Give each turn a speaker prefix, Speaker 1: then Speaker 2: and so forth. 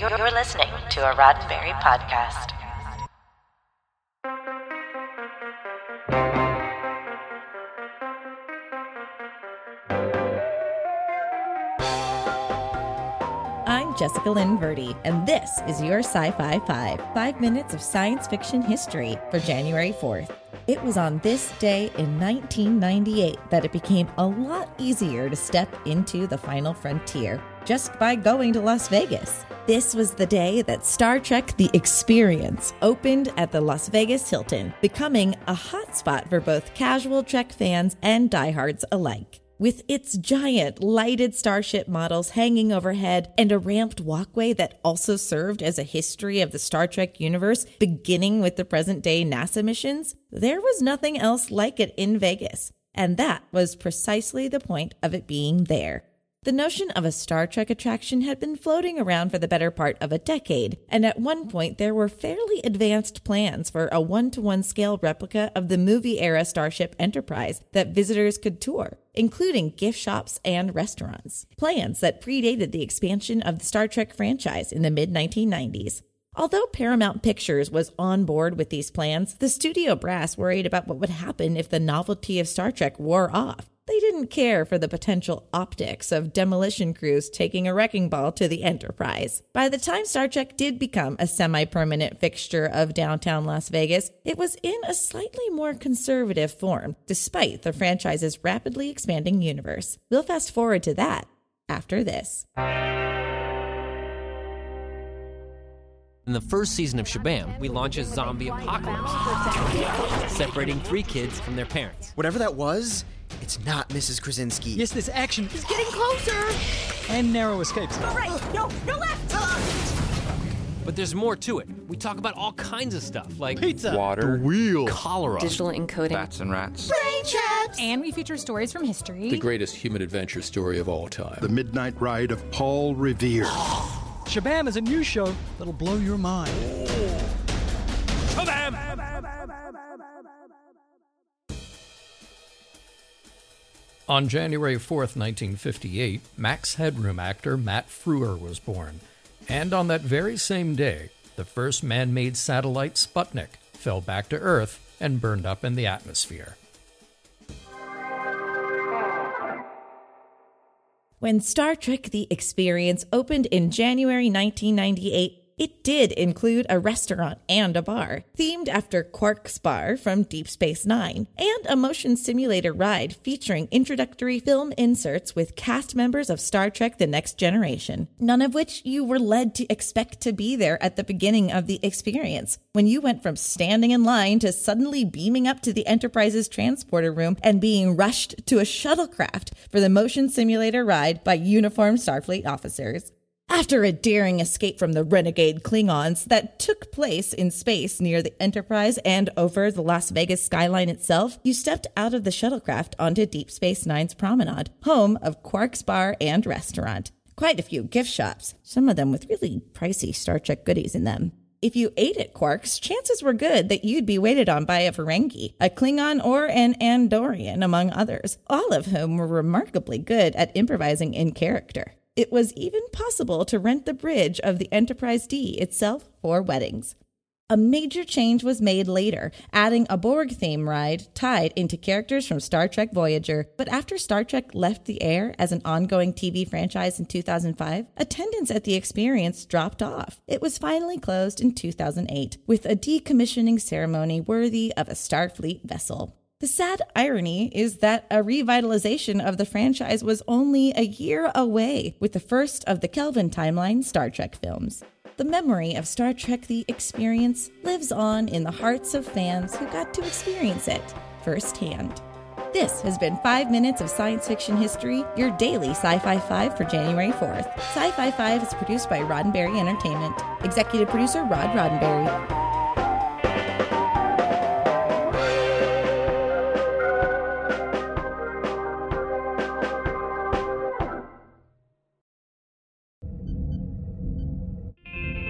Speaker 1: You're, listening to a Roddenberry podcast.
Speaker 2: I'm Jessica Lynn Verdi, and this is your Sci Fi 5 five minutes of science fiction history for January 4th. It was on this day in 1998 that it became a lot easier to step into the final frontier just by going to Las Vegas. This was the day that Star Trek The Experience opened at the Las Vegas Hilton, becoming a hotspot for both casual Trek fans and diehards alike. With its giant lighted starship models hanging overhead and a ramped walkway that also served as a history of the Star Trek universe, beginning with the present day NASA missions, there was nothing else like it in Vegas. And that was precisely the point of it being there. The notion of a Star Trek attraction had been floating around for the better part of a decade, and at one point there were fairly advanced plans for a one to one scale replica of the movie era Starship Enterprise that visitors could tour, including gift shops and restaurants. Plans that predated the expansion of the Star Trek franchise in the mid 1990s. Although Paramount Pictures was on board with these plans, the studio brass worried about what would happen if the novelty of Star Trek wore off. They didn't care for the potential optics of demolition crews taking a wrecking ball to the Enterprise. By the time Star Trek did become a semi permanent fixture of downtown Las Vegas, it was in a slightly more conservative form, despite the franchise's rapidly expanding universe. We'll fast forward to that after this.
Speaker 3: In the first season of Shabam, we launch a zombie apocalypse, separating three kids from their parents.
Speaker 4: Whatever that was, it's not Mrs. Krasinski.
Speaker 5: Yes, this action
Speaker 6: is getting closer.
Speaker 5: And narrow escapes.
Speaker 6: All right, no, no left. Uh.
Speaker 3: But there's more to it. We talk about all kinds of stuff like
Speaker 5: pizza,
Speaker 7: water,
Speaker 5: the wheel,
Speaker 3: cholera,
Speaker 6: digital encoding,
Speaker 7: bats and rats,
Speaker 6: brain traps,
Speaker 8: and we feature stories from history.
Speaker 9: The greatest human adventure story of all time.
Speaker 10: The Midnight Ride of Paul Revere.
Speaker 5: Shabam is a new show that'll blow your mind.
Speaker 3: Shabam!
Speaker 11: On January 4, 1958, Max Headroom actor Matt Frewer was born. And on that very same day, the first man made satellite Sputnik fell back to Earth and burned up in the atmosphere.
Speaker 2: When Star Trek The Experience opened in January 1998, it did include a restaurant and a bar, themed after Quark's Bar from Deep Space Nine, and a motion simulator ride featuring introductory film inserts with cast members of Star Trek The Next Generation, none of which you were led to expect to be there at the beginning of the experience, when you went from standing in line to suddenly beaming up to the Enterprise's transporter room and being rushed to a shuttlecraft for the motion simulator ride by uniformed Starfleet officers. After a daring escape from the renegade Klingons that took place in space near the Enterprise and over the Las Vegas skyline itself, you stepped out of the shuttlecraft onto Deep Space Nine's promenade, home of Quark's Bar and Restaurant. Quite a few gift shops, some of them with really pricey Star Trek goodies in them. If you ate at Quark's, chances were good that you'd be waited on by a Ferengi, a Klingon, or an Andorian, among others, all of whom were remarkably good at improvising in character. It was even possible to rent the bridge of the Enterprise D itself for weddings. A major change was made later, adding a Borg theme ride tied into characters from Star Trek Voyager. But after Star Trek left the air as an ongoing TV franchise in 2005, attendance at the experience dropped off. It was finally closed in 2008, with a decommissioning ceremony worthy of a Starfleet vessel. The sad irony is that a revitalization of the franchise was only a year away with the first of the Kelvin timeline Star Trek films. The memory of Star Trek The Experience lives on in the hearts of fans who got to experience it firsthand. This has been 5 Minutes of Science Fiction History, your daily Sci Fi 5 for January 4th. Sci Fi 5 is produced by Roddenberry Entertainment. Executive producer Rod Roddenberry.